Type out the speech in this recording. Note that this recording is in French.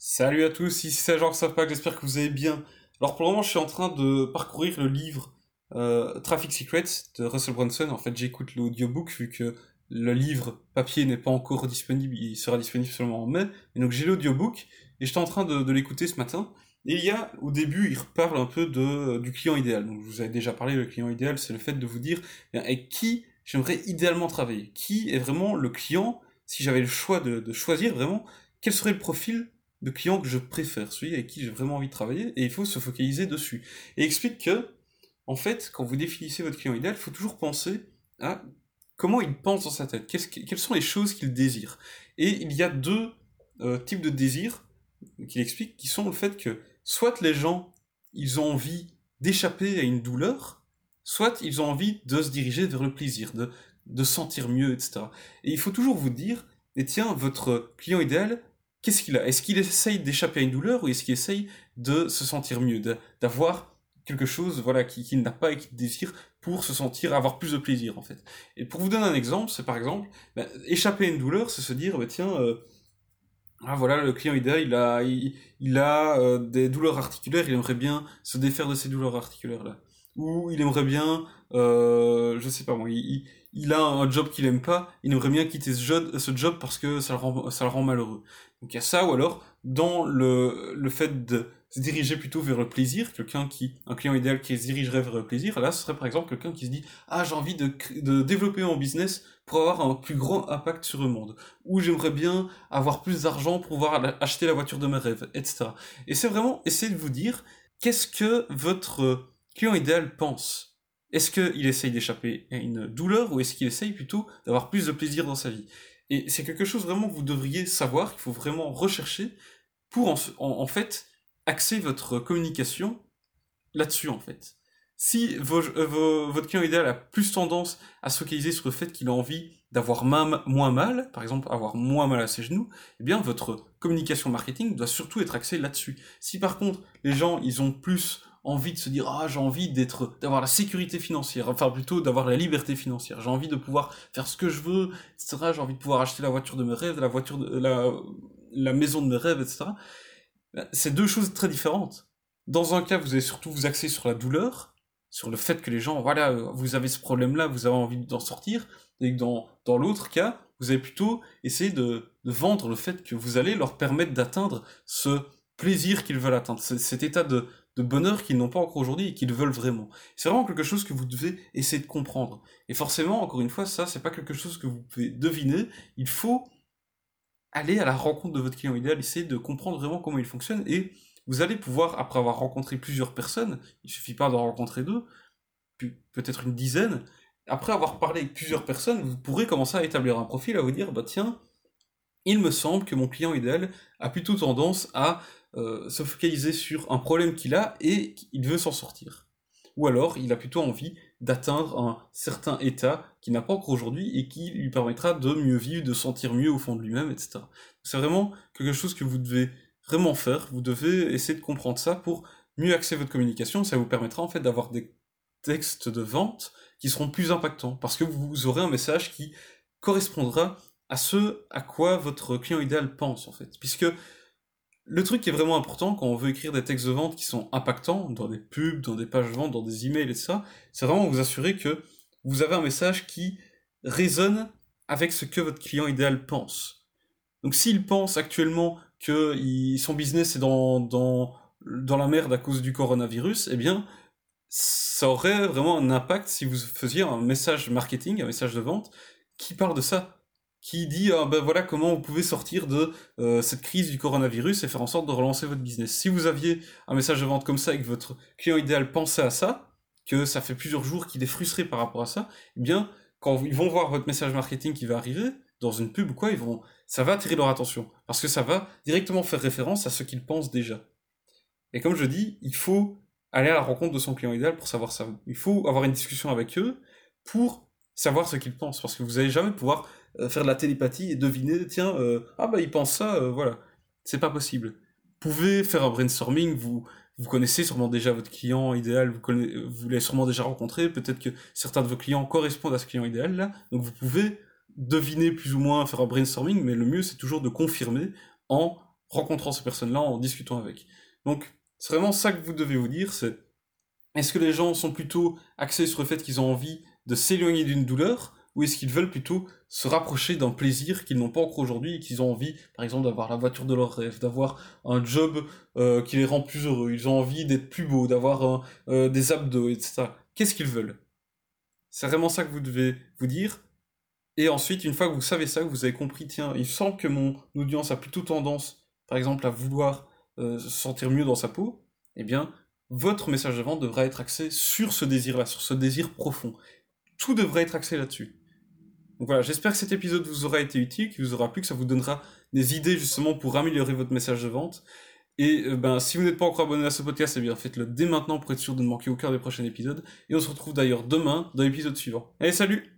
Salut à tous, ici c'est Jean pas j'espère que vous allez bien. Alors pour le moment je suis en train de parcourir le livre euh, Traffic Secrets de Russell Brunson. En fait j'écoute l'audiobook vu que le livre papier n'est pas encore disponible, il sera disponible seulement en mai. Et donc j'ai l'audiobook et j'étais en train de, l'écouter ce matin. Et il y a, au début, il reparle un peu de, du client idéal. Donc je vous avais déjà parlé, le client idéal, c'est le fait de vous dire eh avec qui j'aimerais idéalement travailler? Qui est vraiment le client, si j'avais le choix de, de choisir vraiment, quel serait le profil de clients que je préfère, celui avec qui j'ai vraiment envie de travailler, et il faut se focaliser dessus. Et explique que, en fait, quand vous définissez votre client idéal, il faut toujours penser à comment il pense dans sa tête, quelles sont les choses qu'il désire. Et il y a deux euh, types de désirs qu'il explique, qui sont le fait que soit les gens, ils ont envie d'échapper à une douleur, soit ils ont envie de se diriger vers le plaisir, de, de sentir mieux, etc. Et il faut toujours vous dire, et tiens, votre client idéal, qu'est-ce qu'il a? Est-ce qu'il essaye d'échapper à une douleur ou est-ce qu'il essaye de se sentir mieux, d'avoir quelque chose voilà qu'il n'a pas et qu'il désire pour se sentir avoir plus de plaisir en fait? Et pour vous donner un exemple, c'est par exemple ben, échapper à une douleur, c'est se dire ben, tiens euh, ah voilà le client idéal il a il, a euh, des douleurs articulaires, il aimerait bien se défaire de ces douleurs articulaires là ou il aimerait bien euh, je sais pas moi il, a un job qu'il aime pas, il aimerait bien quitter ce job, ce job parce que ça le rend, ça le rend malheureux. Donc il y a ça, ou alors, dans le, le fait de se diriger plutôt vers le plaisir, quelqu'un qui, un client idéal qui se dirigerait vers le plaisir, là ce serait par exemple quelqu'un qui se dit, ah j'ai envie de, de développer mon business pour avoir un plus grand impact sur le monde, ou j'aimerais bien avoir plus d'argent pour pouvoir acheter la voiture de mes rêves, etc. Et c'est vraiment essayer de vous dire, qu'est-ce que votre client idéal pense est-ce qu'il essaye d'échapper à une douleur ou est-ce qu'il essaye plutôt d'avoir plus de plaisir dans sa vie? Et c'est quelque chose vraiment que vous devriez savoir, qu'il faut vraiment rechercher pour en, fait axer votre communication là-dessus en fait. Si euh, votre client idéal a plus tendance à se focaliser sur le fait qu'il a envie d'avoir moins mal, par exemple avoir moins mal à ses genoux, eh bien votre communication marketing doit surtout être axée là-dessus. Si par contre les gens ils ont plus envie de se dire ah j'ai envie d'être d'avoir la sécurité financière enfin plutôt d'avoir la liberté financière. J'ai envie de pouvoir faire ce que je veux etc j'ai envie de pouvoir acheter la voiture de mes rêves la voiture de la la maison de mes rêves etc ben, c'est deux choses très différentes. Dans un cas vous allez surtout vous axer sur la douleur sur le fait que les gens voilà vous avez ce problème là vous avez envie d'en sortir et dans dans l'autre cas vous allez plutôt essayer de, de vendre le fait que vous allez leur permettre d'atteindre ce plaisir qu'ils veulent atteindre, cet état de, de bonheur qu'ils n'ont pas encore aujourd'hui et qu'ils veulent vraiment. C'est vraiment quelque chose que vous devez essayer de comprendre. Et forcément, encore une fois, ça, c'est pas quelque chose que vous pouvez deviner. Il faut aller à la rencontre de votre client idéal, essayer de comprendre vraiment comment il fonctionne et vous allez pouvoir, après avoir rencontré plusieurs personnes, il suffit pas d'en rencontrer deux, peut-être une dizaine, après avoir parlé avec plusieurs personnes, vous pourrez commencer à établir un profil, à vous dire, bah tiens, il me semble que mon client idéal a plutôt tendance à euh, se focaliser sur un problème qu'il a et il veut s'en sortir. Ou alors, il a plutôt envie d'atteindre un certain état qu'il n'a pas encore aujourd'hui et qui lui permettra de mieux vivre, de sentir mieux au fond de lui-même, etc. C'est vraiment quelque chose que vous devez vraiment faire. Vous devez essayer de comprendre ça pour mieux axer votre communication. Ça vous permettra en fait d'avoir des textes de vente qui seront plus impactants parce que vous aurez un message qui correspondra à ce à quoi votre client idéal pense en fait. Puisque le truc qui est vraiment important quand on veut écrire des textes de vente qui sont impactants, dans des pubs, dans des pages de vente, dans des emails et ça, c'est vraiment vous assurer que vous avez un message qui résonne avec ce que votre client idéal pense. Donc s'il pense actuellement que son business est dans, dans, dans la merde à cause du coronavirus, eh bien, ça aurait vraiment un impact si vous faisiez un message marketing, un message de vente qui parle de ça qui dit ah, ben voilà comment vous pouvez sortir de euh, cette crise du coronavirus et faire en sorte de relancer votre business. Si vous aviez un message de vente comme ça et que votre client idéal pensait à ça, que ça fait plusieurs jours qu'il est frustré par rapport à ça, eh bien quand ils vont voir votre message marketing qui va arriver dans une pub ou quoi, ils vont ça va attirer leur attention parce que ça va directement faire référence à ce qu'ils pensent déjà. Et comme je dis, il faut aller à la rencontre de son client idéal pour savoir ça. Il faut avoir une discussion avec eux pour savoir ce qu'ils pensent parce que vous n'allez jamais pouvoir faire de la télépathie et deviner, tiens, euh, ah bah il pense ça, euh, voilà. C'est pas possible. Vous pouvez faire un brainstorming, vous, vous connaissez sûrement déjà votre client idéal, vous, vous l'avez sûrement déjà rencontré, peut-être que certains de vos clients correspondent à ce client idéal là, donc vous pouvez deviner plus ou moins, faire un brainstorming, mais le mieux c'est toujours de confirmer en rencontrant ces personnes-là, en discutant avec. Donc, c'est vraiment ça que vous devez vous dire, c'est est-ce que les gens sont plutôt axés sur le fait qu'ils ont envie de s'éloigner d'une douleur, ou est-ce qu'ils veulent plutôt se rapprocher d'un plaisir qu'ils n'ont pas encore aujourd'hui et qu'ils ont envie, par exemple, d'avoir la voiture de leur rêve, d'avoir un job euh, qui les rend plus heureux, ils ont envie d'être plus beaux, d'avoir euh, des abdos, etc. Qu'est-ce qu'ils veulent? C'est vraiment ça que vous devez vous dire. Et ensuite, une fois que vous savez ça, que vous avez compris, tiens, il semble que mon audience a plutôt tendance, par exemple, à vouloir euh, se sentir mieux dans sa peau, eh bien, votre message de vente devra être axé sur ce désir-là, sur ce désir profond. Tout devrait être axé là-dessus. Donc voilà, j'espère que cet épisode vous aura été utile, qu'il vous aura plu, que ça vous donnera des idées justement pour améliorer votre message de vente. Et euh, ben, si vous n'êtes pas encore abonné à ce podcast, eh bien faites-le dès maintenant pour être sûr de ne manquer aucun des prochains épisodes. Et on se retrouve d'ailleurs demain dans l'épisode suivant. Allez, salut